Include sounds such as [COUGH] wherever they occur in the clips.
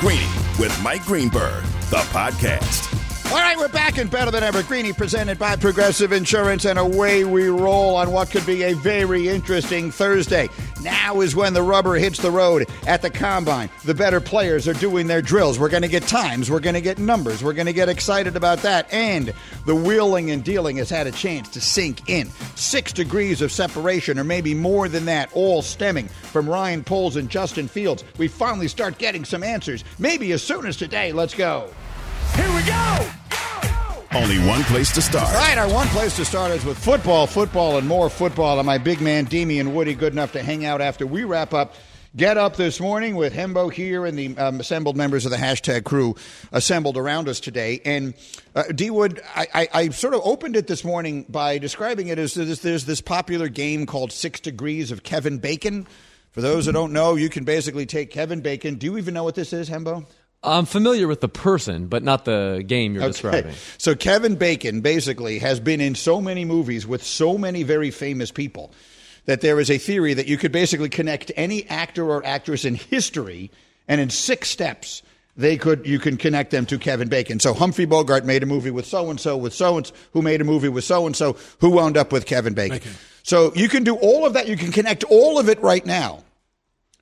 Greeny with Mike Greenberg, the podcast. All right, we're back in Better Than Ever. Greeny presented by Progressive Insurance, and away we roll on what could be a very interesting Thursday. Now is when the rubber hits the road at the combine. The better players are doing their drills. We're going to get times, we're going to get numbers, we're going to get excited about that. And the wheeling and dealing has had a chance to sink in. Six degrees of separation, or maybe more than that, all stemming from Ryan Poles and Justin Fields. We finally start getting some answers. Maybe as soon as today. Let's go. Here we go! Only one place to start. All right, our one place to start is with football, football, and more football. And my big man, Damien Woody, good enough to hang out after we wrap up. Get up this morning with Hembo here and the um, assembled members of the hashtag crew assembled around us today. And uh, D Wood, I, I, I, sort of opened it this morning by describing it as this, there's this popular game called Six Degrees of Kevin Bacon. For those who don't know, you can basically take Kevin Bacon. Do you even know what this is, Hembo? I'm familiar with the person, but not the game you're Okay. describing. [LAUGHS] So Kevin Bacon basically has been in so many movies with so many very famous people that there is a theory that you could basically connect any actor or actress in history, and in six steps they could you can connect them to Kevin Bacon. So Humphrey Bogart made a movie with so and so, with so and so, who made a movie with so and so, who wound up with Kevin Bacon. So you can do all of that. You can connect all of it right now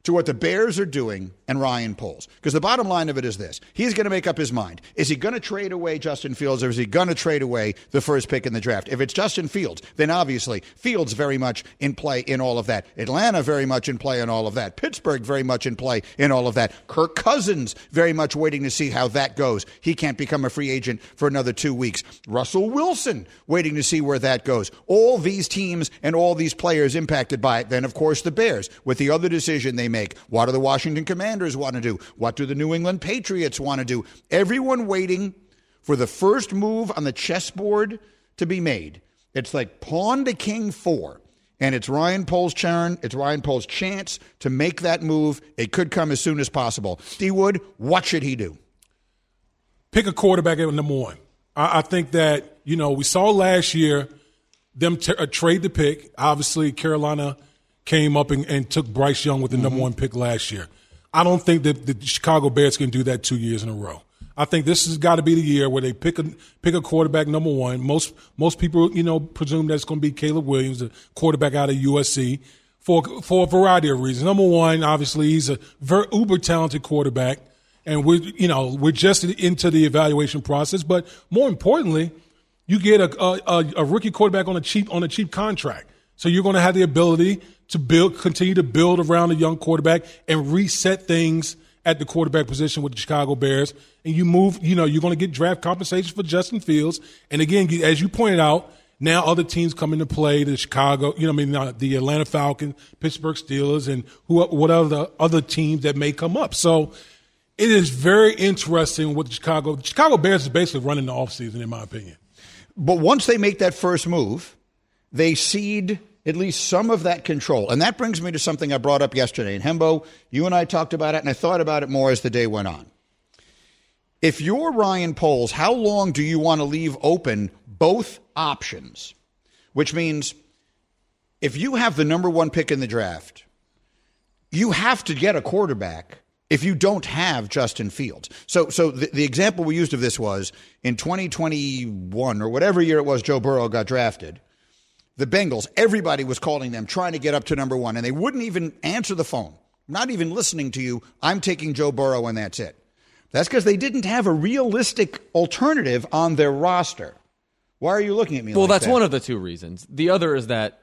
to what the Bears are doing and Ryan Poles. Because the bottom line of it is this he's going to make up his mind. Is he going to trade away Justin Fields or is he going to trade away the first pick in the draft? If it's Justin Fields, then obviously Fields very much in play in all of that. Atlanta very much in play in all of that. Pittsburgh very much in play in all of that. Kirk Cousins very much waiting to see how that goes. He can't become a free agent for another two weeks. Russell Wilson waiting to see where that goes. All these teams and all these players impacted by it. Then, of course, the Bears with the other decision they make. What do the Washington Commanders want to do? What do the New England Patriots want to do? Everyone waiting for the first move on the chessboard to be made. It's like pawn to king four. And it's Ryan Poles' turn. It's Ryan Poles' chance to make that move. It could come as soon as possible. D Wood, what should he do? pick a quarterback at number one. I, I think that you know we saw last year them t- uh, trade the pick. Obviously, Carolina came up and, and took Bryce Young with the number mm-hmm. one pick last year. I don't think that the Chicago Bears can do that two years in a row. I think this has got to be the year where they pick a pick a quarterback number one. Most most people you know presume that's going to be Caleb Williams, the quarterback out of USC, for for a variety of reasons. Number one, obviously, he's a very uber talented quarterback and we're you know we're just into the evaluation process. But more importantly, you get a a, a rookie quarterback on a cheap on a cheap contract, so you're going to have the ability to build, continue to build around a young quarterback and reset things at the quarterback position with the Chicago Bears. And you move, you know, you're going to get draft compensation for Justin Fields. And again, as you pointed out. Now other teams come into play, the Chicago, you know, I mean, uh, the Atlanta Falcons, Pittsburgh Steelers, and who, what other other teams that may come up. So it is very interesting with the Chicago. The Chicago Bears is basically running the offseason, in my opinion. But once they make that first move, they cede at least some of that control. And that brings me to something I brought up yesterday. And Hembo, you and I talked about it, and I thought about it more as the day went on. If you're Ryan Poles, how long do you want to leave open both options? Which means if you have the number one pick in the draft, you have to get a quarterback if you don't have Justin Fields. So, so the, the example we used of this was in 2021 or whatever year it was Joe Burrow got drafted. The Bengals, everybody was calling them, trying to get up to number one, and they wouldn't even answer the phone. Not even listening to you. I'm taking Joe Burrow, and that's it. That's because they didn't have a realistic alternative on their roster. Why are you looking at me Well, like that's that? one of the two reasons. The other is that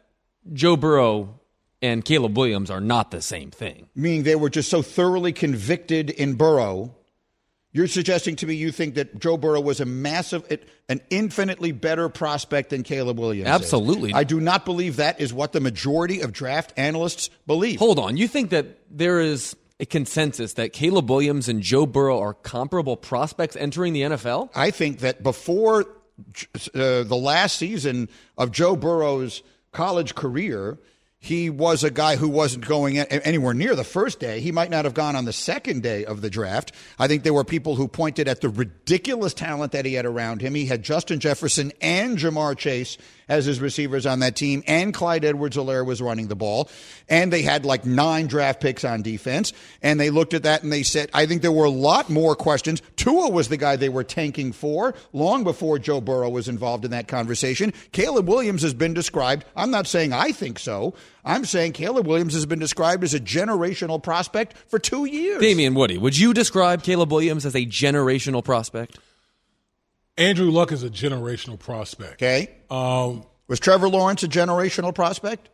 Joe Burrow and Caleb Williams are not the same thing. meaning they were just so thoroughly convicted in Burrow. You're suggesting to me you think that Joe Burrow was a massive, an infinitely better prospect than Caleb Williams. is. Absolutely. I do not believe that is what the majority of draft analysts believe. Hold on. You think that there is a consensus that Caleb Williams and Joe Burrow are comparable prospects entering the NFL? I think that before uh, the last season of Joe Burrow's college career, he was a guy who wasn't going anywhere near the first day. He might not have gone on the second day of the draft. I think there were people who pointed at the ridiculous talent that he had around him. He had Justin Jefferson and Ja'Marr Chase as his receivers on that team, and Clyde Edwards Helaire was running the ball. And they had like nine draft picks on defense. And they looked at that and they said, I think there were a lot more questions. Tua was the guy they were tanking for long before Joe Burrow was involved in that conversation. Caleb Williams has been described, I'm not saying I think so. I'm saying Caleb Williams has been described as a generational prospect for two years. Damien Woody, would you describe Caleb Williams as a generational prospect? Andrew Luck is a generational prospect. Okay. Um, was Trevor Lawrence a generational prospect?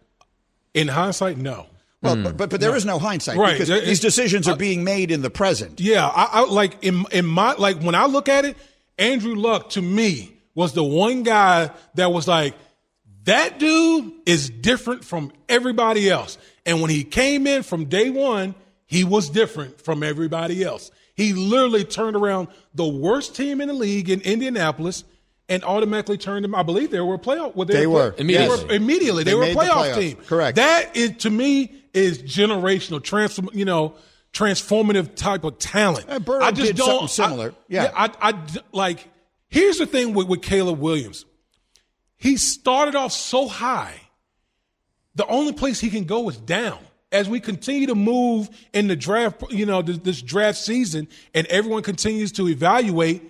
In hindsight, no. Well, mm. but, but, but there no. is no hindsight right. because these decisions are being made in the present. Yeah, I, I like in in my like when I look at it, Andrew Luck to me was the one guy that was like that dude is different from everybody else. And when he came in from day one, he was different from everybody else. He literally turned around the worst team in the league in Indianapolis and automatically turned them. I believe they were a playoff. Well, they, they were immediately. They were, immediately. They, they were a playoff team. Correct. That is to me is generational, transform. You know, transformative type of talent. I just did don't, something similar. I, yeah. I, I, like. Here's the thing with, with Caleb Williams. He started off so high. The only place he can go is down as we continue to move in the draft, you know, this, this draft season, and everyone continues to evaluate,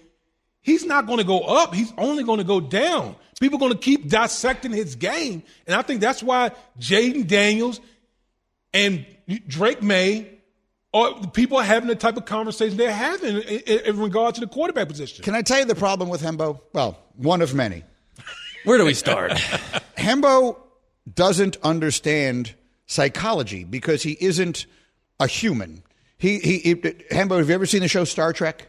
he's not going to go up. He's only going to go down. People are going to keep dissecting his game, and I think that's why Jayden Daniels and Drake Maye or people are having the type of conversation they're having in, in, in regard to the quarterback position. Can I tell you the problem with Hembo? Well, one of many. Where do we start? [LAUGHS] Hembo doesn't understand psychology because he isn't a human. He, he, he Hembo, have you ever seen the show Star Trek?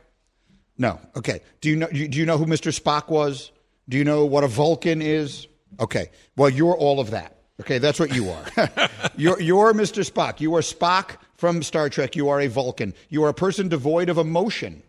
No. Okay. Do you know, do you know who Mr. Spock was? Do you know what a Vulcan is? Okay. Well, you're all of that. Okay. That's what you are. [LAUGHS] you're, you're Mr. Spock. You are Spock from Star Trek. You are a Vulcan. You are a person devoid of emotion.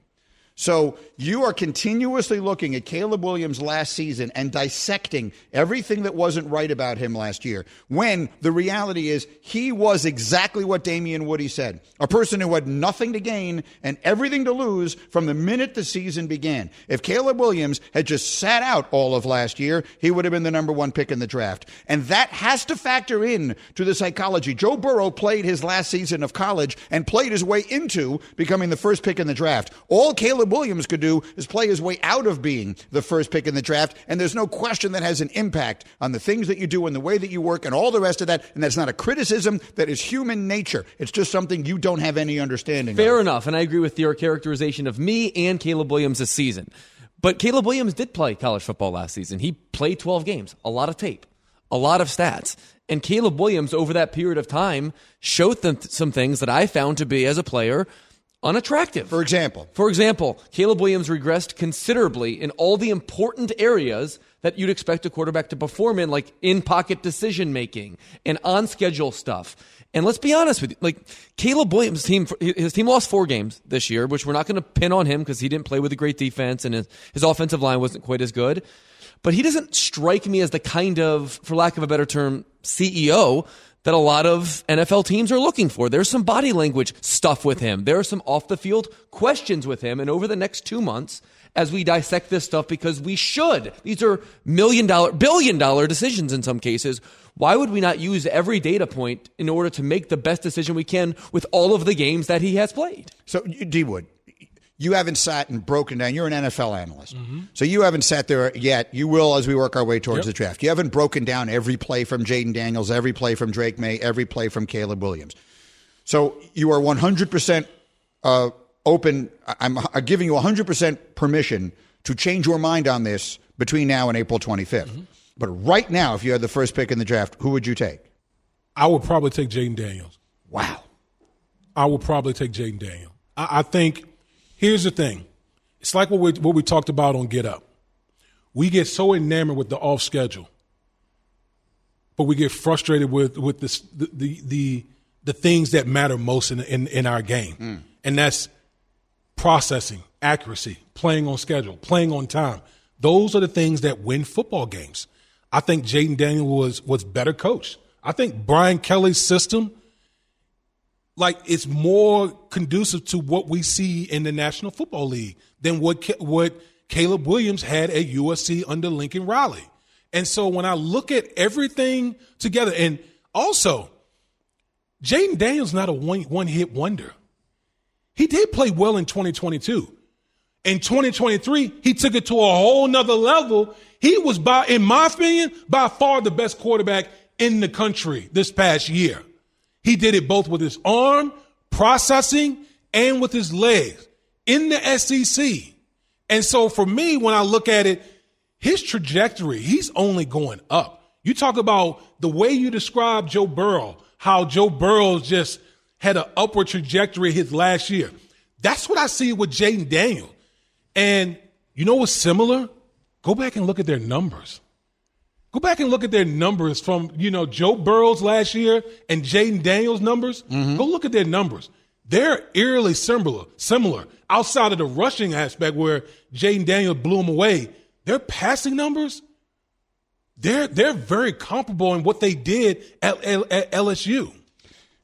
So you are continuously looking at Caleb Williams last season and dissecting everything that wasn't right about him last year. When the reality is he was exactly what Damien Woody said. A person who had nothing to gain and everything to lose from the minute the season began. If Caleb Williams had just sat out all of last year, he would have been the number one pick in the draft. And that has to factor in to the psychology. Joe Burrow played his last season of college and played his way into becoming the first pick in the draft. All Caleb Williams could do is play his way out of being the first pick in the draft. And there's no question that has an impact on the things that you do and the way that you work and all the rest of that. And that's not a criticism. That is human nature. It's just something you don't have any understanding Fair of. enough. And I agree with your characterization of me and Caleb Williams this season. But Caleb Williams did play college football last season. He played 12 games, a lot of tape, a lot of stats. And Caleb Williams, over that period of time, showed them some things that I found to be, as a player, unattractive. For example, for example, Caleb Williams regressed considerably in all the important areas that you'd expect a quarterback to perform in, like in pocket decision making and on schedule stuff. And let's be honest with you, like Caleb Williams' team, his team lost four games this year, which we're not going to pin on him because he didn't play with a great defense and his, his offensive line wasn't quite as good. But he doesn't strike me as the kind of, for lack of a better term, CEO that a lot of NFL teams are looking for. There's some body language stuff with him. There are some off the field questions with him. And over the next two months, as we dissect this stuff, because we should, these are million dollar, billion dollar decisions in some cases. Why would we not use every data point in order to make the best decision we can with all of the games that he has played? So, D Wood, you haven't sat and broken down. You're an NFL analyst, mm-hmm. so you haven't sat there yet. You will as we work our way towards yep. the draft. You haven't broken down every play from Jayden Daniels, every play from Drake Maye, every play from Caleb Williams. So you are 100 percent uh, open. I'm, giving you 100 percent permission to change your mind on this between now and April 25th. Mm-hmm. But right now, if you had the first pick in the draft, who would you take? I would probably take Jayden Daniels. Wow. I would probably take Jayden Daniels. I, I think Here's the thing. It's like what we, what we talked about on Get Up. We get so enamored with the off schedule, but we get frustrated with, with this, the, the, the, the things that matter most in, in, in our game. Mm. And that's processing, accuracy, playing on schedule, playing on time. Those are the things that win football games. I think Jayden Daniel was, was better coached I think Brian Kelly's system, like, it's more conducive to what we see in the National Football League than what what Caleb Williams had at USC under Lincoln Riley. And so when I look at everything together, and also, Jayden Daniels not a one one hit wonder. He did play well in 2022. In 2023, he took it to a whole nother level. He was by, in my opinion, by far the best quarterback in the country this past year. He did it both with his arm, processing, and with his legs in the SEC. And so for me, when I look at it, his trajectory, he's only going up. You talk about the way you describe Joe Burrow, how Joe Burrow just had an upward trajectory his last year. That's what I see with Jayden Daniel. And you know what's similar? Go back and look at their numbers. Go back and look at their numbers from, you know, Joe Burrow's last year and Jayden Daniels' numbers. Mm-hmm. Go look at their numbers. They're eerily similar, similar. Outside of the rushing aspect where Jayden Daniels blew them away, their passing numbers, they're they're very comparable in what they did at, at, at LSU.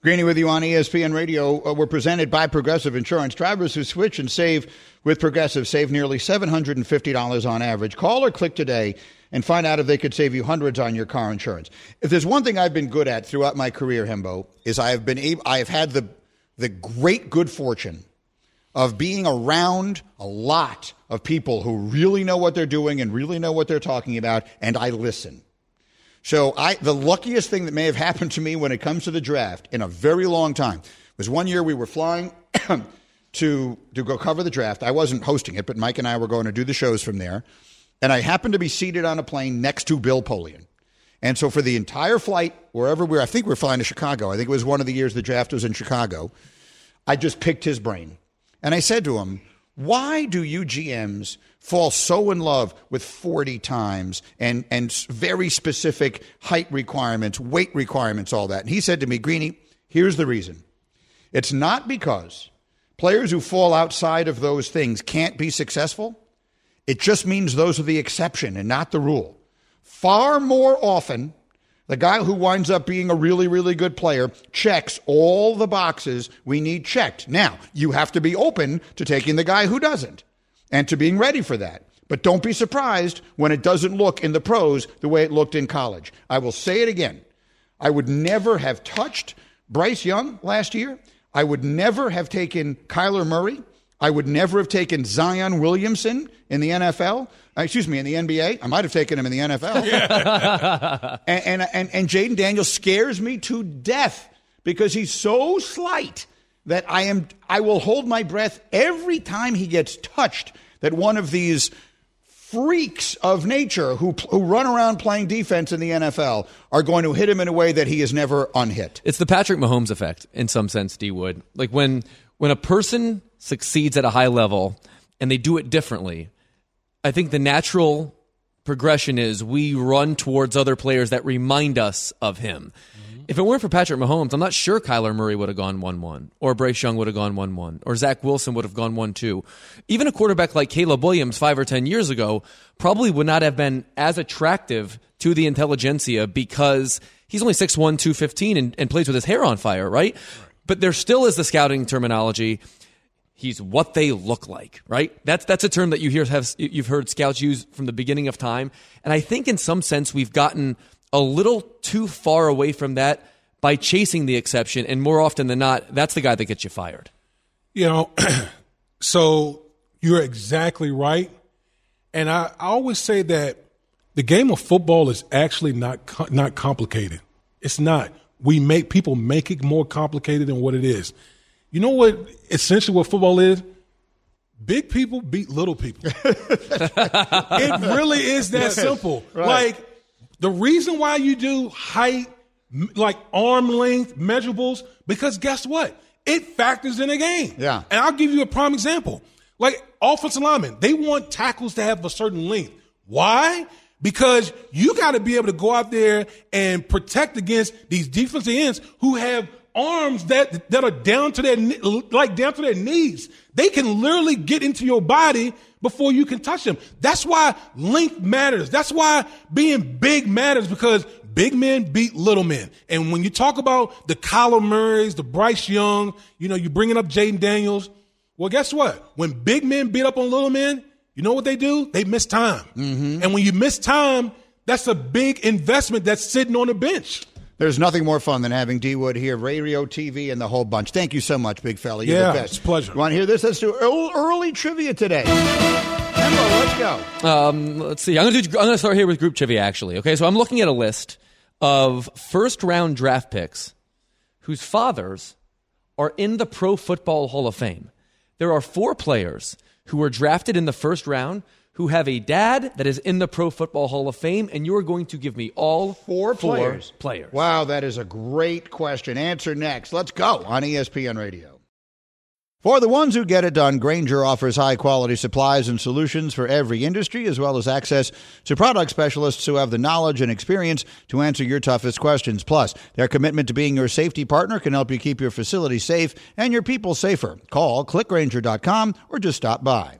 Greeny with you on ESPN Radio. Uh, we're presented by Progressive Insurance. Drivers who switch and save with Progressive save nearly $750 on average. Call or click today and find out if they could save you hundreds on your car insurance. If there's one thing I've been good at throughout my career, Hembo, is I have been able, I have had the the great good fortune of being around a lot of people who really know what they're doing and really know what they're talking about, and I listen. So I, the luckiest thing that may have happened to me when it comes to the draft in a very long time was one year we were flying [COUGHS] to to go cover the draft. I wasn't hosting it, but Mike and I were going to do the shows from there, and I happened to be seated on a plane next to Bill Polian. And so for the entire flight, wherever we were, I think we were flying to Chicago. I think it was one of the years the draft was in Chicago. I just picked his brain. And I said to him, why do you GMs fall so in love with 40 times and, and very specific height requirements, weight requirements, all that? And he said to me, Greeny, here's the reason. It's not because players who fall outside of those things can't be successful. It just means those are the exception and not the rule. Far more often, the guy who winds up being a really, really good player checks all the boxes we need checked. Now, you have to be open to taking the guy who doesn't and to being ready for that. But don't be surprised when it doesn't look in the pros the way it looked in college. I will say it again. I would never have touched Bryce Young last year. I would never have taken Kyler Murray. I would never have taken Zion Williamson in the NFL. Uh, excuse me, in the NBA. I might have taken him in the NFL. [LAUGHS] Yeah. [LAUGHS] and and, and, and Jayden Daniels scares me to death because he's so slight that I am I will hold my breath every time he gets touched that one of these freaks of nature who who run around playing defense in the NFL are going to hit him in a way that he is never unhit. It's the Patrick Mahomes effect in some sense, D Wood. Like when when a person succeeds at a high level and they do it differently, I think the natural progression is we run towards other players that remind us of him. Mm-hmm. If it weren't for Patrick Mahomes, I'm not sure Kyler Murray would have gone 1 1, or Bryce Young would have gone 1 1, or Zach Wilson would have gone 1 2. Even a quarterback like Caleb Williams five or 10 years ago probably would not have been as attractive to the intelligentsia because he's only 6'1, 215 and, and plays with his hair on fire, right? right? But there still is the scouting terminology he's what they look like, right? That's that's a term that you hear have you've heard scouts use from the beginning of time, and I think in some sense we've gotten a little too far away from that by chasing the exception, and more often than not, that's the guy that gets you fired. You know, [CLEARS THROAT] so you're exactly right, and I, I always say that the game of football is actually not not complicated. It's not. We make people make it more complicated than what it is. You know what essentially what football is? Big people beat little people. [LAUGHS] it really is that simple. Right. Like the reason why you do height, like arm length measurables, because guess what? It factors in a game. Yeah. And I'll give you a prime example. Like offensive linemen, they want tackles to have a certain length. Why? Because you got to be able to go out there and protect against these defensive ends who have arms that that are down to their like down to their knees. They can literally get into your body before you can touch them. That's why length matters. That's why being big matters because big men beat little men. And when you talk about the Kyler Murrays, the Bryce Young, you know, you're bringing up Jayden Daniels. Well, guess what? When big men beat up on little men, you know what they do? They miss time. Mm-hmm. And when you miss time, that's a big investment that's sitting on the bench. There's nothing more fun than having D Wood here, radio, TV, and the whole bunch. Thank you so much, big fella. You're Yeah, the best. it's a pleasure. You want to hear this? Let's do early, early trivia today. Hembo, let's go. Um, let's see. I'm going to do. I'm going to start here with group trivia. Actually, okay. So I'm looking at a list of first round draft picks whose fathers are in the Pro Football Hall of Fame. There are four players who were drafted in the first round who have a dad that is in the Pro Football Hall of Fame, and you are going to give me all Four players. players. Wow, that is a great question. Answer next. Let's go on ESPN Radio. For the ones who get it done, Grainger offers high quality supplies and solutions for every industry, as well as access to product specialists who have the knowledge and experience to answer your toughest questions. Plus, their commitment to being your safety partner can help you keep your facility safe and your people safer. Call clickgrainger.com or just stop by.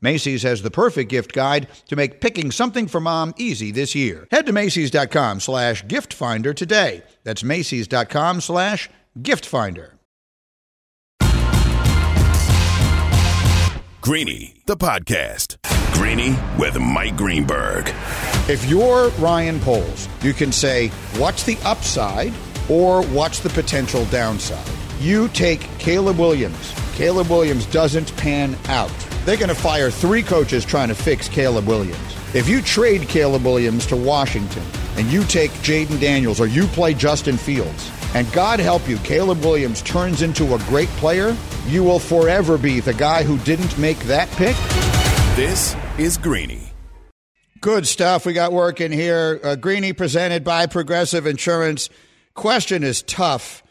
Macy's has the perfect gift guide to make picking something for mom easy this year. Head to Macy's.com slash gift finder today. That's Macy's.com slash gift finder. Greeny, the podcast. Greeny with Mike Greenberg. If you're Ryan Poles, you can say, what's the upside or what's the potential downside? You take Caleb Williams. Caleb Williams doesn't pan out. They're going to fire three coaches trying to fix Caleb Williams. If you trade Caleb Williams to Washington and you take Jayden Daniels or you play Justin Fields, and God help you, Caleb Williams turns into a great player, you will forever be the guy who didn't make that pick. This is Greeny. Good stuff we got working here. Uh, Greeny presented by Progressive Insurance. Question is tough.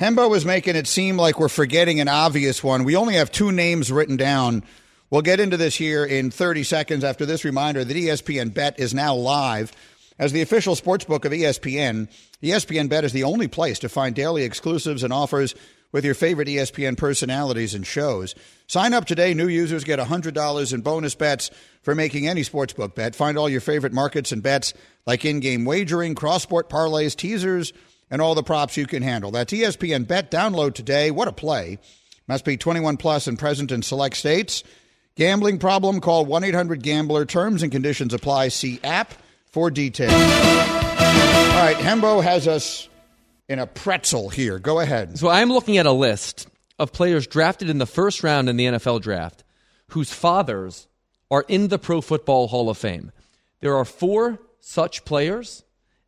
Hembo was making it seem like we're forgetting an obvious one. We only have two names written down. We'll get into this here in 30 seconds after this reminder that ESPN Bet is now live. As the official sportsbook of ESPN, ESPN Bet is the only place to find daily exclusives and offers with your favorite ESPN personalities and shows. Sign up today. New users get $100 in bonus bets for making any sportsbook bet. Find all your favorite markets and bets like in game wagering, cross sport parlays, teasers, and all the props you can handle. That's ESPN Bet. Download today. What a play. Must be 21 plus and present in select states. Gambling problem? Call 1 800 Gambler. Terms and conditions apply. See app for details. All right, Hembo has us in a pretzel here. Go ahead. So I'm looking at a list of players drafted in the first round in the NFL draft whose fathers are in the Pro Football Hall of Fame. There are four such players,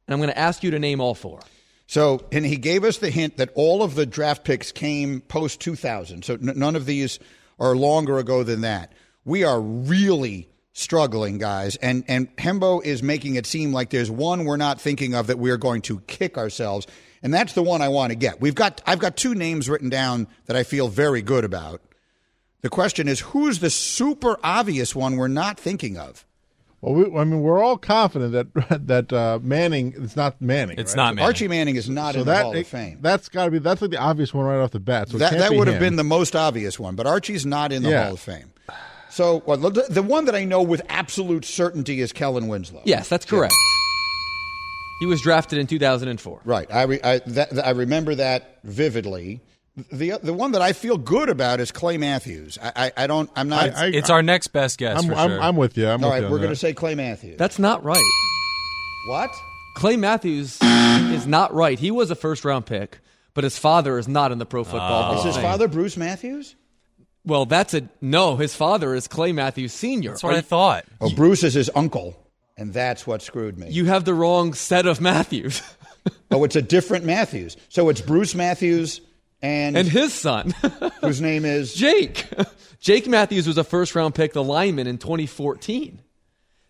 and I'm going to ask you to name all four. So, and he gave us the hint that all of the draft picks came post 2000. So n- none of these are longer ago than that. We are really struggling, guys. And and Hembo is making it seem like there's one we're not thinking of that we're going to kick ourselves. And that's the one I want to get. We've got I've got two names written down that I feel very good about. The question is who's the super obvious one we're not thinking of? Well, we, I mean, we're all confident that [LAUGHS] that uh, Manning is not Manning. It's right? not Manning. Archie Manning is not So in that the Hall of Fame. That's got to be that's like the obvious one right off the bat. So it that can't that be would have been the most obvious one, but Archie's not in the Yeah. Hall of Fame. So well, the, the one that I know with absolute certainty is Kellen Winslow. Yes, that's correct. He was drafted in 2004. Right. I, re, I, that, I remember that vividly. The the one that I feel good about is Clay Matthews. I, I, I don't. I'm not. I- I- It's our next best guess I'm, for I'm, sure. I'm with you. I'm all with right, you we're going to say Clay Matthews. That's not right. what? Clay Matthews is not right. He was a first round pick, but his father is not in the Pro Football Hall Is his father Bruce Matthews? Well, that's a no. His father is Clay Matthews Sr. That's what I thought. Oh, Bruce is his uncle, and that's what screwed me. You have the wrong set of Matthews [LAUGHS] oh, it's a different Matthews. So it's Bruce Matthews and, and his son, [LAUGHS] whose name is Jake. [LAUGHS] Jake Matthews was a first round pick, the lineman in 2014.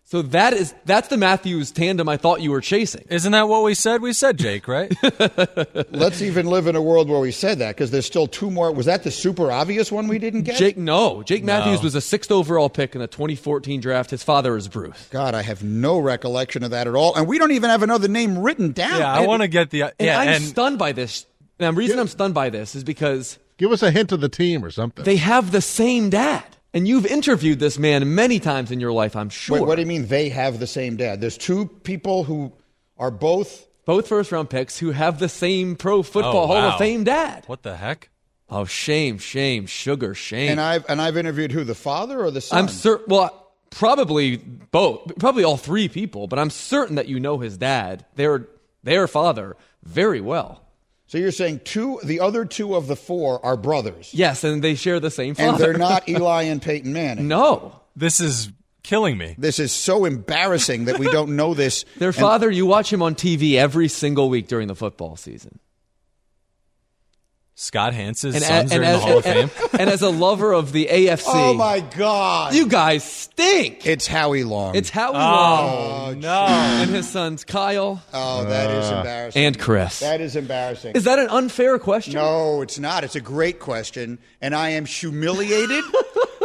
So that is that's the Matthews tandem I thought you were chasing. Isn't that what we said? We said Jake, right? [LAUGHS] Let's even live in a world where we said that because there's still two more. Was that the super obvious one we didn't get? Jake, no. Jake Matthews was a sixth overall pick in the 2014 draft. His father is Bruce. God, I have no recollection of that at all. And we don't even have another name written down. yeah, I want to get the And yeah. I'm and stunned by this. And the reason I'm stunned by this is because Give us a hint of the team or something. they have the same dad. And you've interviewed this man many times in your life, I'm sure. Wait, what do you mean they have the same dad? There's two people who are both. Both first round picks who have the same Pro Football Oh, Hall of Fame dad. what the heck? Oh, shame, shame, sugar, shame. And I've and I've interviewed who the father or the son. I'm certain. Well, probably both. Probably all three people. But I'm certain that you know his dad, their their father, very well. So you're saying two, the other two of the four are brothers, Yes, and they share the same father. and they're not [LAUGHS] Eli and Peyton Manning. no, This is killing me. This is so embarrassing that we don't know this. [LAUGHS] their And- father. You watch him on TV every single week during the football season. Scott Hance's And, sons and are in the Hall of [LAUGHS] and- Fame. and as a lover of the AFC, Oh my God! you guys stink. it's Howie Long. It's Howie Oh Long no! Oh, and his sons Kyle oh, that is uh, embarrassing. and Chris. that is embarrassing. Is that an unfair question? No, it's not. It's a great question, and I am humiliated.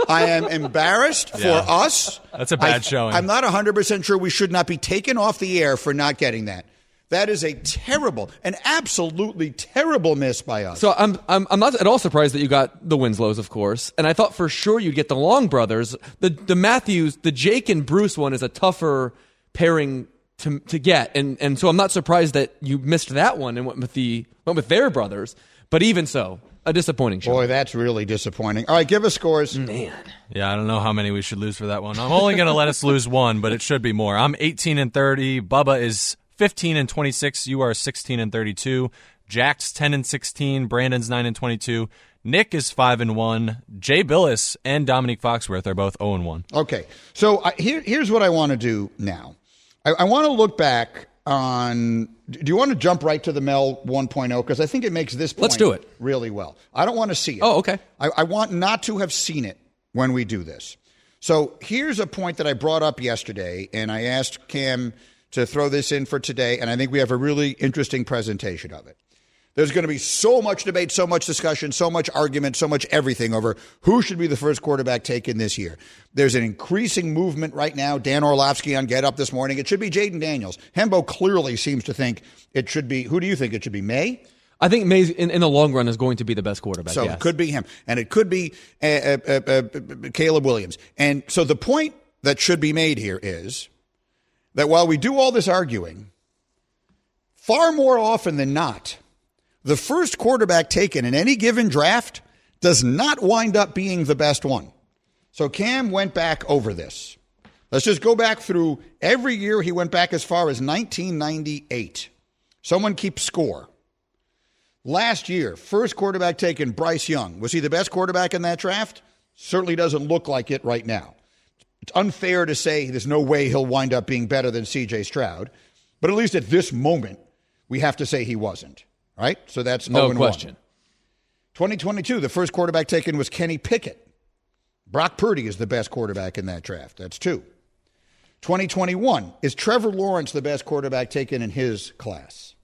I am embarrassed Yeah. for us. That's a bad I, showing. I'm not 100% sure we should not be taken off the air for not getting that. That is a terrible, an absolutely terrible miss by us. So I'm, I'm I'm not at all surprised that you got the Winslows, of course, and I thought for sure you'd get the Long brothers. The the Matthews, the Jake and Bruce one is a tougher pairing to to get, and and so I'm not surprised that you missed that one and went with the went with their brothers. But even so, a disappointing show. Boy, that's really disappointing. All right, give us scores. Man, Yeah, I don't know how many we should lose for that one. I'm only going to let us lose one, but it should be more. I'm 18 and 30. Bubba is 15 and 26. You are 16 and 32. Jack's 10 and 16. Brandon's 9 and 22. Nick is 5 and 1. Jay Bilas and Dominique Foxworth are both 0 and 1. Okay, so I, here, here's what I want to do now. I, I want to look back on. Do you want to jump right to the Mel 1.0? Because I think it makes this point Let's do it. really well. I don't want to see it. Oh, okay. I, I want not to have seen it when we do this. So here's a point that I brought up yesterday, and I asked Cam to throw this in for today, and I think we have a really interesting presentation of it. There's going to be so much debate, so much discussion, so much argument, so much everything over who should be the first quarterback taken this year. There's an increasing movement right now. Dan Orlovsky on Get Up this morning. It should be Jayden Daniels. Hembo clearly seems to think it should be. Who do you think it should be? Maye? I think Maye, in, in the long run is going to be the best quarterback. So yes. it could be him, and it could be uh, uh, uh, uh, Caleb Williams. And so the point that should be made here is that while we do all this arguing, far more often than not, the first quarterback taken in any given draft does not wind up being the best one. So Cam went back over this. Let's just go back through every year. He went back as far as 1998. Someone keep score. Last year, first quarterback taken, Bryce Young. Was he the best quarterback in that draft? Certainly doesn't look like it right now. It's unfair to say there's no way he'll wind up being better than CJ Stroud, but at least at this moment, we have to say he wasn't. Right? So that's no 0-1. question. 2022, the first quarterback taken was Kenny Pickett. Brock Purdy is the best quarterback in that draft. That's two. 2021, is Trevor Lawrence the best quarterback taken in his class?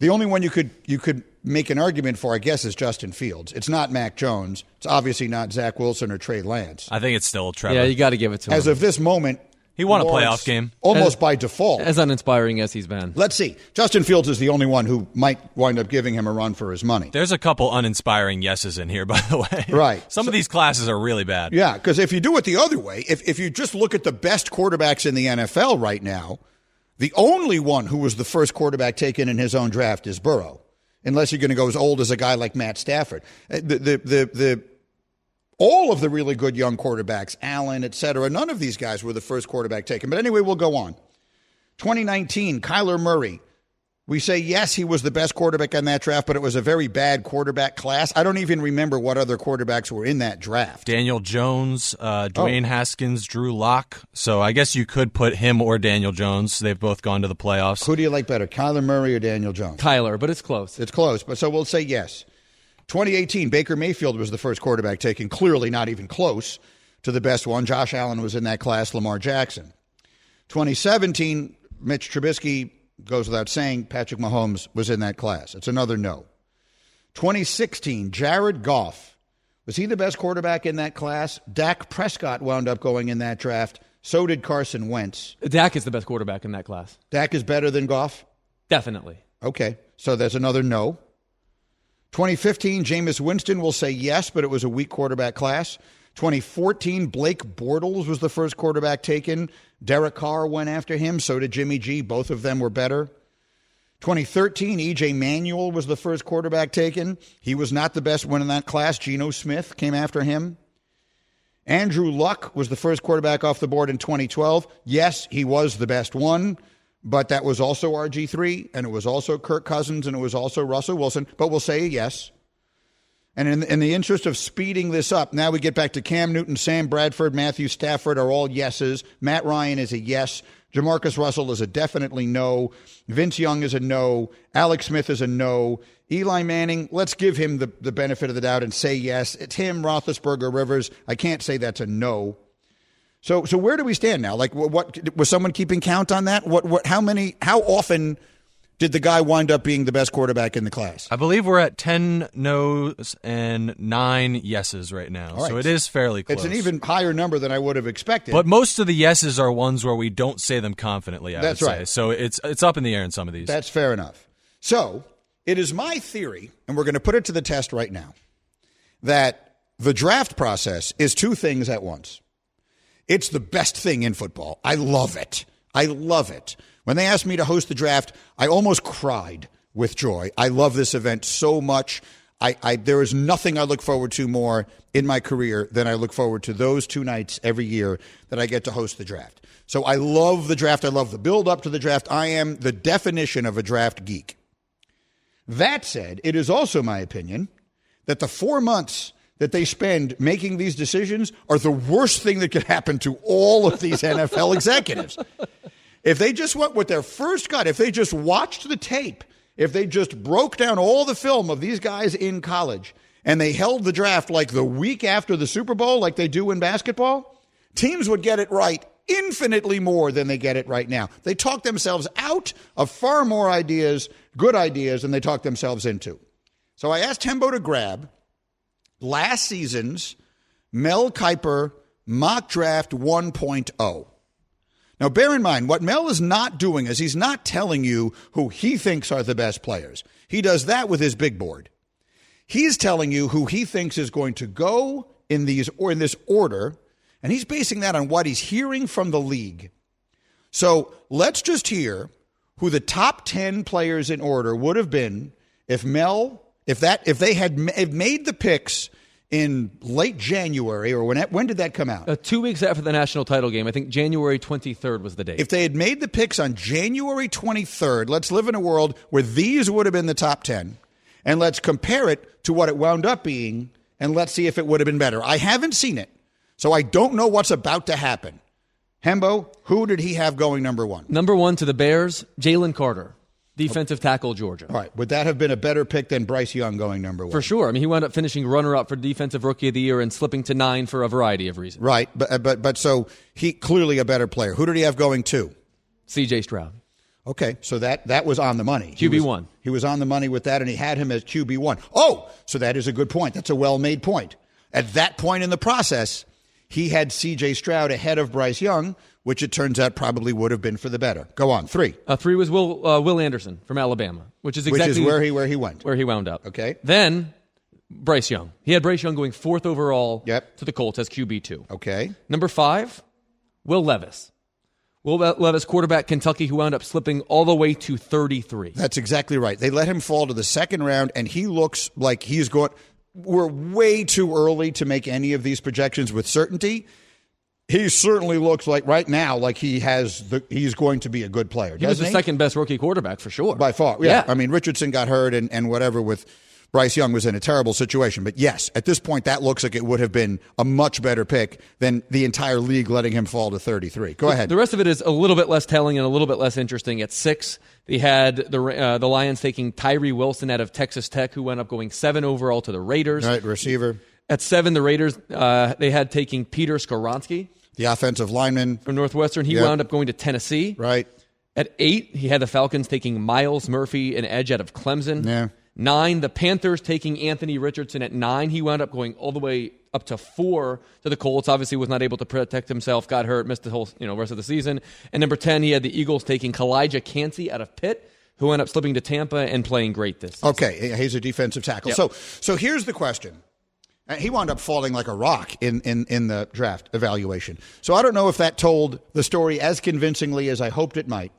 The only one you could you could make an argument for, I guess, is Justin Fields. It's not Mac Jones. It's obviously not Zach Wilson or Trey Lance. I think it's still Trevor. Yeah, you got to give it to As him. of this moment, He won a Lawrence playoff game. almost by default. As uninspiring as he's been. Let's see. Justin Fields is the only one who might wind up giving him a run for his money. There's a couple uninspiring yeses in here, [LAUGHS] by the way. Right. Some of these classes are really bad. Yeah, because if you do it the other way, if, if you just look at the best quarterbacks in the NFL right now, the only one who was the first quarterback taken in his own draft is Burrow, unless you're going to go as old as a guy like Matt Stafford. Uh, The, the, the, the, all of the really good young quarterbacks, Allen, et cetera, none of these guys were the first quarterback taken. But anyway, we'll go on. 2019, Kyler Murray. We say, yes, he was the best quarterback in that draft, but it was a very bad quarterback class. I don't even remember what other quarterbacks were in that draft. Daniel Jones, uh, Oh. Dwayne Haskins, Drew Lock. So I guess you could put him or Daniel Jones. They've both gone to the playoffs. Who do you like better, Kyler Murray or Daniel Jones? Kyler, but it's close. It's close, but so we'll say yes. 2018, Baker Mayfield was the first quarterback taken, clearly not even close to the best one. Josh Allen was in that class, Lamar Jackson. 2017, Mitch Trubisky goes without saying, Patrick Mahomes was in that class. It's another no. 2016, Jared Goff. Was he the best quarterback in that class? Dak Prescott wound up going in that draft. So did Carson Wentz. Dak is the best quarterback in that class. Dak is better than Goff? Definitely. Okay, so there's another no. 2015, Jameis Winston will say yes, but it was a weak quarterback class. 2014, Blake Bortles was the first quarterback taken. Derek Carr went after him, so did Jimmy G. Both of them were better. 2013, EJ Manuel was the first quarterback taken. He was not the best one in that class. Geno Smith came after him. Andrew Luck was the first quarterback off the board in 2012. Yes, he was the best one, but that was also RG3, and it was also Kirk Cousins, and it was also Russell Wilson. But we'll say yes. And in, in the interest of speeding this up, now we get back to Cam Newton, Sam Bradford, Matthew Stafford are all yeses. Matt Ryan is a yes. Jamarcus Russell is a definitely no. Vince Young is a no. Alex Smith is a no. Eli Manning, let's give him the, the benefit of the doubt and say yes. It's him, Roethlisberger, Rivers. I can't say that's a no. So, so where do we stand now? Like, what, what was someone keeping count on that? What, what, how many, how often did the guy wind up being the best quarterback in the class? I believe we're at 10 no's and 9 yeses right now. right. So it is fairly close. It's an even higher number than I would have expected. But most of the yeses are ones where we don't say them confidently, I That's would right. say. So it's it's up in the air in some of these. That's fair enough. So it is my theory, and we're going to put it to the test right now, that the draft process is two things at once. It's the best thing in football. I love it. I love it. When they asked me to host the draft, I almost cried with joy. I love this event so much. I, I there is nothing I look forward to more in my career than I look forward to those two nights every year that I get to host the draft. So I love the draft. I love the build up to the draft. I am the definition of a draft geek. That said, it is also my opinion that the four months that they spend making these decisions are the worst thing that could happen to all of these [LAUGHS] NFL executives. If they just went with their first gut, if they just watched the tape, if they just broke down all the film of these guys in college and they held the draft like the week after the Super Bowl, like they do in basketball, teams would get it right infinitely more than they get it right now. They talk themselves out of far more ideas, good ideas, than they talk themselves into. So I asked Hembo to grab last season's Mel Kiper mock draft 1.0. Now, bear in mind, what Mel is not doing is he's not telling you who he thinks are the best players. He does that with his big board. He's telling you who he thinks is going to go in these or in this order, and he's basing that on what he's hearing from the league. So let's just hear who the top 10 players in order would have been if Mel, if that, if they had made the picks in late January or when, when did that come out? Uh, two weeks after the national title game, I think January 23rd was the date. If they had made the picks on January 23rd, let's live in a world where these would have been the top 10, and let's compare it to what it wound up being, and let's see if it would have been better. I haven't seen it, so I don't know what's about to happen. Hembo, who did he have going number one? Number one to the Bears, Jalen Carter, defensive tackle, Georgia. All right, would that have been a better pick than Bryce Young going number one? For sure. I mean, he wound up finishing runner up for defensive rookie of the year and slipping to nine for a variety of reasons. Right, but uh, but but so he clearly a better player. Who did he have going two? CJ Stroud. Okay, so that that was on the money. QB1. was- He was on the money with that, and he had him as QB one. Oh, so that is a good point. That's a well made point. At that point in the process, he had C.J. Stroud ahead of Bryce Young, which it turns out probably would have been for the better. Go on, three, Uh, three was Will uh, Will Anderson from Alabama, which is exactly which is where he where he went. where he wound up. Okay. Then Bryce Young. He had Bryce Young going fourth overall Yep. to the Colts as QB two. Okay, Number five, Will Levis. Will Levis, quarterback Kentucky, who wound up slipping all the way to 33. that's exactly right. They let him fall to the second round, and he looks like he's going. We're way too early to make any of these projections with certainty. He certainly looks like right now like he has the he's going to be a good player. He was the second best rookie quarterback for sure. by far. Yeah. I mean, Richardson got hurt and, and whatever with Bryce Young was in a terrible situation. But yes, at this point, that looks like it would have been a much better pick than the entire league letting him fall to 33. Go ahead. The rest of it is a little bit less telling and a little bit less interesting. At six, they had the uh, the Lions taking Tyree Wilson out of Texas Tech, who went up going seven overall to the Raiders. Right, receiver, At seven, the Raiders uh, they had taking Peter Skoronski the offensive lineman, from Northwestern. He Yep. wound up going to Tennessee. right? At eight, he had the Falcons taking Myles Murphy, an edge out of Clemson. Yeah. Nine, the Panthers taking Anthony Richardson at nine. He wound up going all the way up to four to the Colts. Obviously, was not able to protect himself, got hurt, missed the whole you know rest of the season. And number ten, he had the Eagles taking Calijah Kancey out of Pitt, who wound up slipping to Tampa and playing great this. season. Okay, he's a defensive tackle. So, so here's the question. He wound up falling like a rock in, in, in the draft evaluation. So I don't know if that told the story as convincingly as I hoped it might.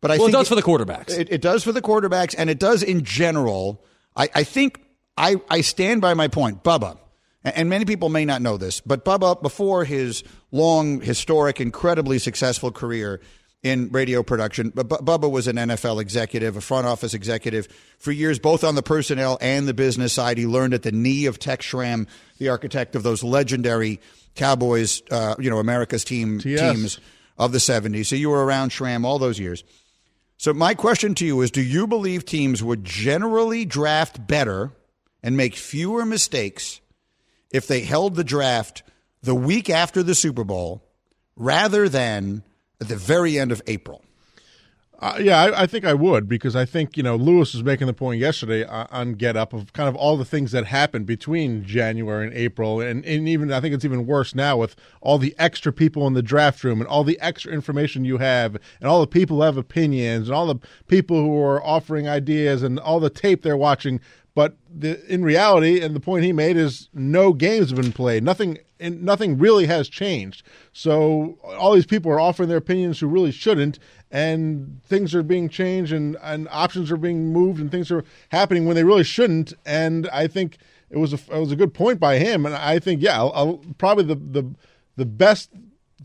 But I Well, it think does for the quarterbacks. It, it does for the quarterbacks, and it does in general. I, I think I, I stand by my point. Bubba, and many people may not know this, but Bubba, before his long, historic, incredibly successful career in radio production, But Bu- Bubba was an NFL executive, a front office executive for years, both on the personnel and the business side. He learned at the knee of Tex Schramm, the architect of those legendary Cowboys, uh, you know, America's team TS. teams of the 70s. So you were around Schramm all those years. So my question to you is do you believe teams would generally draft better and make fewer mistakes if they held the draft the week after the Super Bowl rather than at the very end of April? Uh, yeah, I, I think I would because I think you know Louis was making the point yesterday on, Get Up of kind of all the things that happened between January and April, and, and even I think it's even worse now with all the extra people in the draft room and all the extra information you have, and all the people who have opinions, and all the people who are offering ideas, and all the tape they're watching. But the, in reality, and the point he made is no games have been played. Nothing, and nothing really has changed. So all these people are offering their opinions who really shouldn't, and things are being changed, and, and options are being moved, and things are happening when they really shouldn't. And I think it was a it was a good point by him. And I think yeah, I'll, I'll, probably the the the best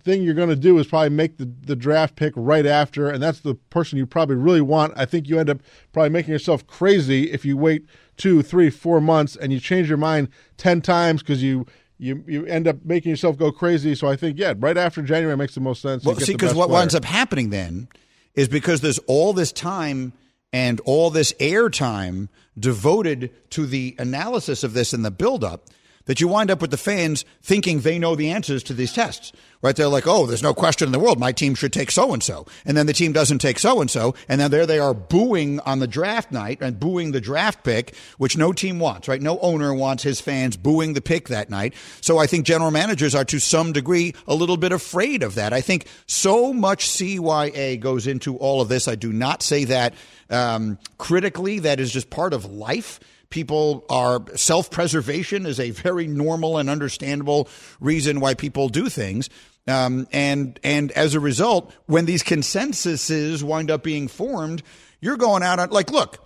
thing you're going to do is probably make the, the draft pick right after, and that's the person you probably really want. I think you end up probably making yourself crazy if you wait two, three, four months and you change your mind ten times because you. You, you end up making yourself go crazy. So I think, yeah, right after January makes the most sense. Well, see, because what winds up happening then is because there's all this time and all this air time devoted to the analysis of this and the buildup that you wind up with the fans thinking they know the answers to these tests. Right? They're like, oh, there's no question in the world. My team should take so and so. And then the team doesn't take so and so. And then there they are booing on the draft night and booing the draft pick, which no team wants, right? No owner wants his fans booing the pick that night. So I think general managers are to some degree a little bit afraid of that. I think so much CYA goes into all of this. I do not say that um, critically. That is just part of life people are self preservation is a very normal and understandable reason why people do things. Um, and and as a result, when these consensuses wind up being formed, you're going out on like, look,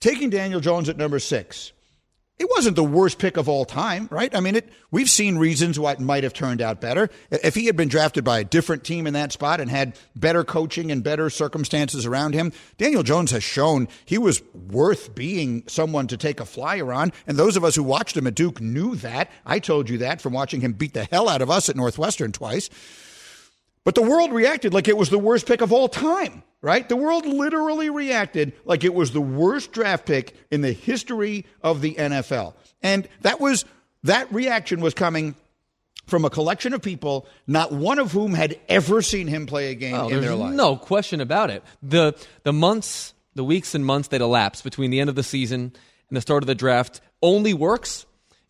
taking Daniel Jones at number six. It wasn't the worst pick of all time, right? I mean, it. We've seen reasons why it might have turned out better. If he had been drafted by a different team in that spot and had better coaching and better circumstances around him, Daniel Jones has shown he was worth being someone to take a flyer on. And those of us who watched him at Duke knew that. I told you that from watching him beat the hell out of us at Northwestern twice. But the world reacted like it was the worst pick of all time, right? The world literally reacted like it was the worst draft pick in the history of the NFL. And that was that reaction was coming from a collection of people, not one of whom had ever seen him play a game Oh, in their life. no question about it. The the months, the weeks and months that elapse between the end of the season and the start of the draft only works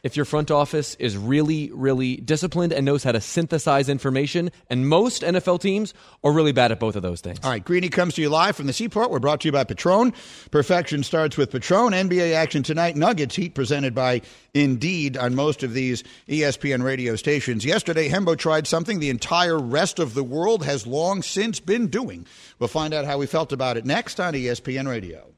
if your front office is really, really disciplined and knows how to synthesize information. And most NFL teams are really bad at both of those things. All right, Greeny comes to you live from the Seaport. We're brought to you by Patron. Perfection starts with Patron. NBA action tonight. Nuggets Heat presented by Indeed on most of these ESPN radio stations. Yesterday, Hembo tried something the entire rest of the world has long since been doing. We'll find out how we felt about it next on ESPN Radio.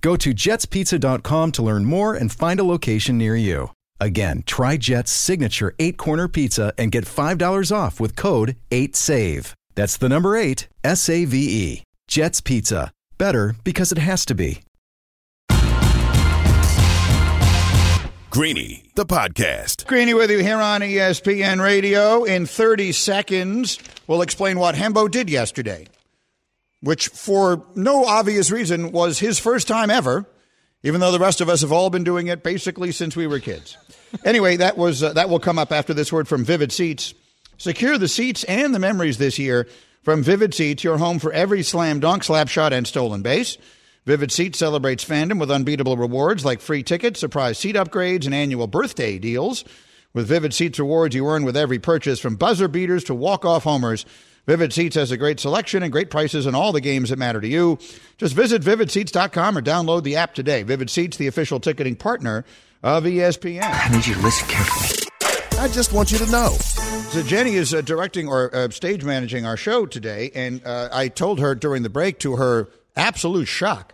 Go to jetspizza.com to learn more and find a location near you. Again, try Jet's signature eight corner pizza and get $5 off with code 8SAVE. That's the number eight, S A V E. Jet's Pizza. Better because it has to be. Greeny, the podcast. Greeny with you here on ESPN Radio. In 30 seconds, we'll explain what Hembo did yesterday, which, for no obvious reason, was his first time ever, even though the rest of us have all been doing it basically since we were kids. anyway, that was uh, that will come up after this word from Vivid Seats. Secure the seats and the memories this year from Vivid Seats, your home for every slam dunk, slap shot, and stolen base. Vivid Seats celebrates fandom with unbeatable rewards like free tickets, surprise seat upgrades, and annual birthday deals. With Vivid Seats rewards you earn with every purchase from buzzer beaters to walk-off homers. Vivid Seats has a great selection and great prices on all the games that matter to you. Just visit vividseats.com or download the app today. Vivid Seats, the official ticketing partner of ESPN. I need you to listen carefully. I just want you to know. So Jenny is uh, directing or uh, stage managing our show today, and uh, I told her during the break, to her absolute shock,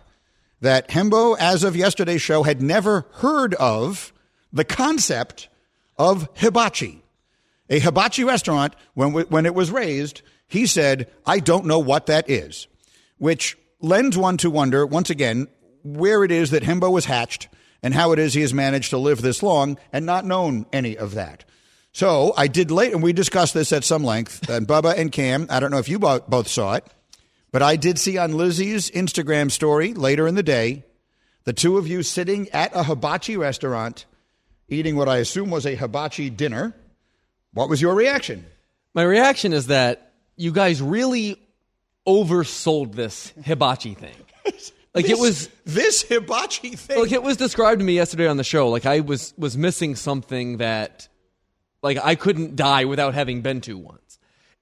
that Hembo, as of yesterday's show, had never heard of the concept of hibachi. A hibachi restaurant, when, when it was raised, he said, I don't know what that is, which lends one to wonder, once again, where it is that Hembo was hatched and how it is he has managed to live this long and not known any of that. So I did late, and we discussed this at some length. And Bubba and Cam, I don't know if you both saw it, but I did see on Lizzie's Instagram story later in the day the two of you sitting at a hibachi restaurant eating what I assume was a hibachi dinner. What was your reaction? My reaction is that you guys really oversold this hibachi thing. Like This- it was this hibachi thing. like it was described to me yesterday on the show. Like I was was missing something that like I couldn't die without having been to once.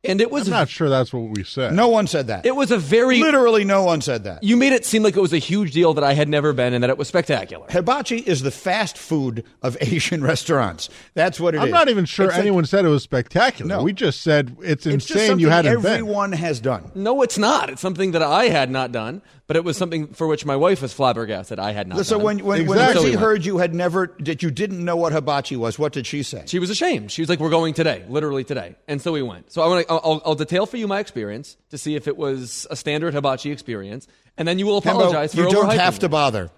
And it was I'm not sure that's what we said. no one said that. it was a very Literally, no one said that. you made it seem like it was a huge deal that I had never been and that it was spectacular. Hibachi is the fast food of Asian [LAUGHS] restaurants. That's what it is. I'm not even sure It's like- anyone said it was spectacular. No. We just said it's it's just insane you hadn't been. everyone has done. No, it's not. It's something that I had not done, but it was something for which my wife was flabbergasted. I had not So done. when when, when Exactly. Lizzie heard you had never that you didn't know what hibachi was, what did she say? She was ashamed. She was like, "We're going today, literally today," and so we went. So I want to, I'll, I'll detail for you my experience to see if it was a standard hibachi experience, and then you will apologize. Hembo, you don't have to bother.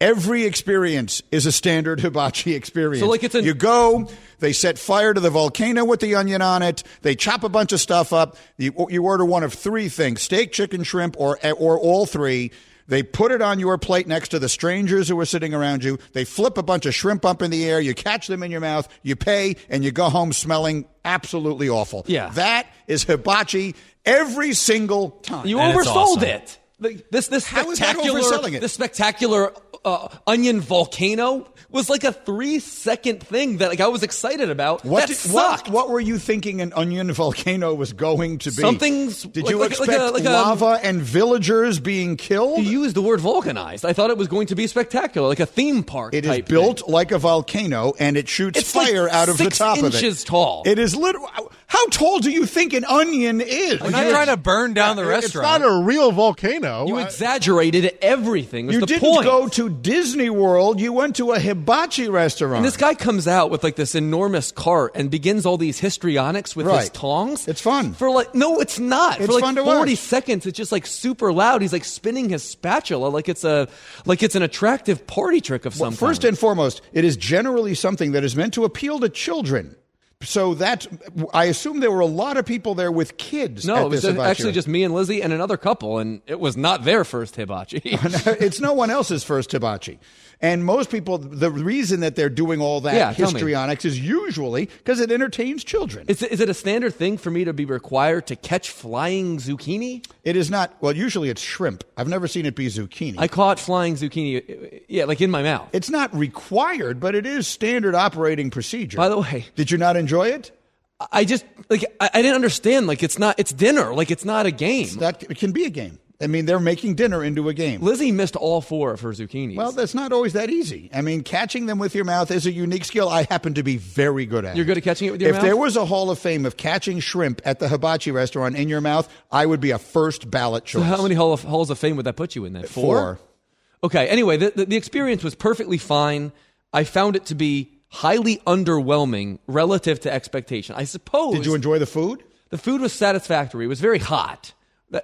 Every experience is a standard [LAUGHS] hibachi experience. So, like, it's an- you go, they set fire to the volcano with the onion on it. They chop a bunch of stuff up. You, you order one of three things: steak, chicken, shrimp, or or all three. They put it on your plate next to the strangers who are sitting around you. They flip a bunch of shrimp up in the air. You catch them in your mouth. You pay, and you go home smelling absolutely awful. Yeah. that is hibachi every single time. You And oversold awesome. it. Like, This this How is that spectacular overselling it? this spectacular uh, onion volcano was like a three second thing that like I was excited about. What, that did- sucked. what, what were you thinking an onion volcano was going to be? Something's- Did like- you like- like expect a- like a- lava and villagers being killed? You used the word vulcanized. I thought it was going to be spectacular, like a theme park. It is built thing. like a volcano, and it shoots It's like fire out of the top of it. inches tall. It is literally. How tall do you think an onion is? We're not trying to burn down the restaurant. It's restaurant. not a real volcano. You I- exaggerated everything. Was You the didn't point. go to Disney World. You went to a hibachi restaurant. And this guy comes out with like this enormous cart and begins all these histrionics with his Right. tongs. It's fun. For like no, it's not. It's For like fun to 40 watch. seconds, it's just like super loud. He's like spinning his spatula like it's a like it's an attractive party trick of some Well, first kind. and foremost, it is generally something that is meant to appeal to children. So that I assume there were a lot of people there with kids. no, it was just- actually just me and Lizzie and another couple, and it was not their first hibachi. [LAUGHS] it's no one else's first hibachi. And most people, the reason that they're doing all that Yeah, histrionics is usually because it entertains children. is, it, is it a standard thing for me to be required to catch flying zucchini? It is not. Well, usually it's shrimp. I've never seen it be zucchini. I caught flying zucchini, yeah, like in my mouth. it's not required, but it is standard operating procedure. By the way- did you not enjoy it? I just like I, I didn't understand. Like it's not it's dinner. Like it's not a game. That it can be a game. I mean, they're making dinner into a game. Lizzie missed all four of her zucchinis. Well, that's not always that easy. I mean, catching them with your mouth is a unique skill. I happen to be very good at. You're good at catching it with your if mouth? If there was a Hall of Fame of catching shrimp at the hibachi restaurant in your mouth, I would be a first ballot choice. so how many hall of, halls of fame would that put you in? Then Four. Okay. Anyway, the, the, the experience was perfectly fine. I found it to be highly underwhelming relative to expectation. I suppose. Did you enjoy the food? the food was satisfactory. It was very hot.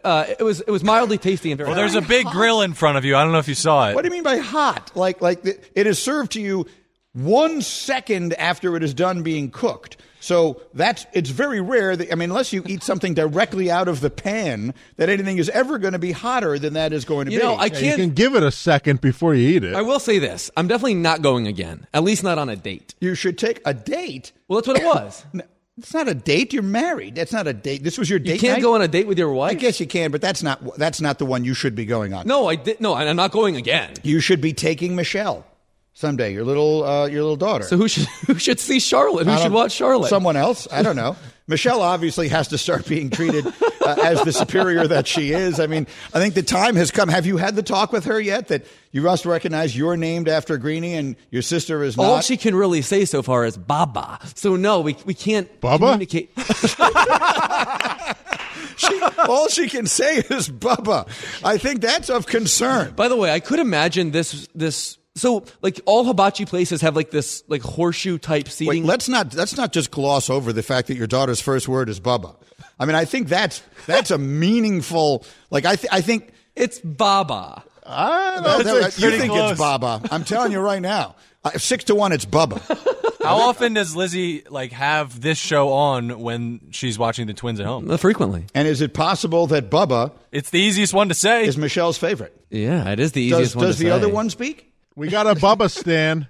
Uh, it was it was mildly tasty and very. well, there's a big grill in front of you. I don't know if you saw it. What do you mean by hot? Like, like the, it is served to you one second after it is done being cooked. So that's it's very rare. That, I mean, unless you eat something directly out of the pan, that anything is ever going to be hotter than that is going to You be. know, I Yeah, you can't. can give it a second before you eat it. I will say this: I'm definitely not going again. At least not on a date. you should take a date. Well, that's what it was. It's not a date. You're married. That's not a date. This was your date. You can't night? go on a date with your wife. I guess you can, but that's not that's not the one you should be going on. No, I did. No, I'm not going again. you should be taking Michelle someday. Your little uh, your little daughter. So who should [LAUGHS] who should see Charlotte? Who should watch Charlotte? Someone else? I don't know. Michelle obviously has to start being treated uh, as the superior that she is. I mean, I think the time has come. Have you had the talk with her yet that you must recognize you're named after Greeny and your sister is not? All she can really say so far is Baba. So no, we we can't Baba? communicate. [LAUGHS] She- all she can say is Bubba. I think that's of concern. By the way, I could imagine this this. So like all hibachi places have like this like horseshoe type Wait, seating. let's not let's not just gloss over the fact that your daughter's first word is Bubba. I mean, I think that's that's a meaningful. Like I th- I think it's Baba. I don't know. that- think- you think close. it's Baba. I'm telling you right now. Uh, six to one, it's Bubba. How often does Lizzie like have this show on when she's watching the twins at home? Uh, Frequently. And is it possible that Bubba It's the easiest one to say. is Michelle's favorite? Yeah, it is the easiest Does, one does to the say. other one speak? We got a Bubba stand.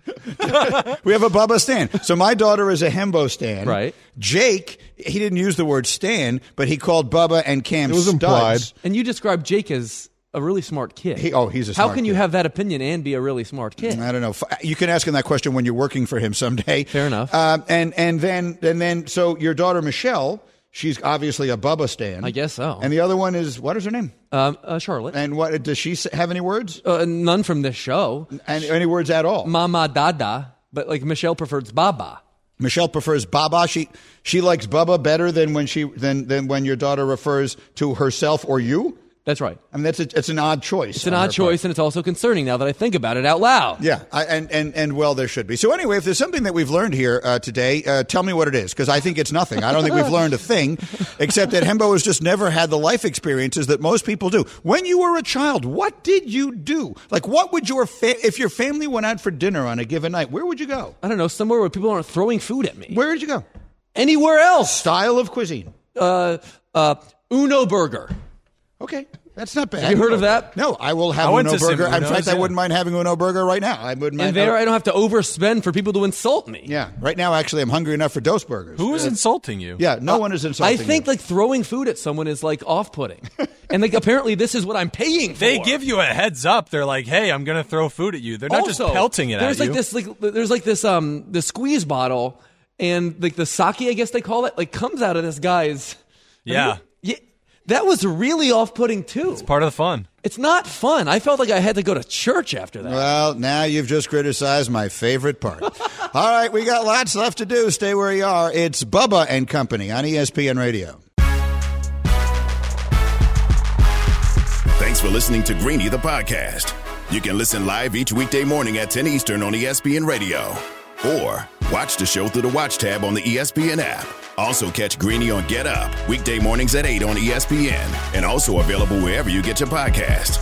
We have a Bubba Stan. So my daughter is a Hembo Stan. Right. Jake, he didn't use the word Stan, but he called Bubba and Cam It was studs. implied. And you described Jake as a really smart kid. He- oh, he's a How smart can you kid. have that opinion and be a really smart kid? I don't know. F- You can ask him that question when you're working for him someday. Fair enough. Um, and and then and then so your daughter Michelle, she's obviously a Bubba Stan. I guess so. And the other one is what is her name? Um, uh, Charlotte. And what does she have any words? Uh, none from this show. And any words at all? Mama Dada, but like Michelle prefers Baba. Michelle prefers Baba. She she likes Bubba better than when she than than when your daughter refers to herself or you. That's right. I mean, that's a, it's an odd choice. It's an odd choice, and it's also concerning now that I think about it out loud. Yeah, I, and and and well, there should be. So anyway, if there's something that we've learned here uh, today, uh, tell me what it is, because I think it's nothing. I don't think we've [LAUGHS] learned a thing, except that Hembo has just never had the life experiences that most people do. When you were a child, what did you do? Like, what would your fa- if your family went out for dinner on a given night? Where would you go? I don't know, somewhere where people aren't throwing food at me. Where would you go? Anywhere else. Style of cuisine. Uh, uh, Uno Burger. Okay, That's not bad. Have you heard of that? No, I will have I went Uno to some burger. In Unos, fact, I yeah. wouldn't mind having Uno burger right now. I wouldn't mind. And there, I don't have to overspend for people to insult me. yeah, right now, actually, I'm hungry enough for Dose burgers. Who is insulting you? Yeah, no one is insulting. I think you. like throwing food at someone is like off-putting, [LAUGHS] and like apparently this is what I'm paying for. They give you a heads up. They're like, "Hey, I'm going to throw food at you." They're not also, just pelting it there's at like you. this like there's like this um the squeeze bottle and like the sake I guess they call it like comes out of this guy's Yeah. Yeah that was really off-putting too. It's Part of the fun. It's not fun. I felt like I had to go to church after that. Well, now you've just criticized my favorite part. [LAUGHS] All right, we got lots left to do. Stay where you are. It's Bubba and Company on ESPN Radio. Thanks for listening to Greeny the podcast. You can listen live each weekday morning at 10 Eastern on ESPN Radio. Or watch the show through the Watch tab on the ESPN app. Also catch Greeny on Get Up, weekday mornings at 8 on ESPN. And also available wherever you get your podcast.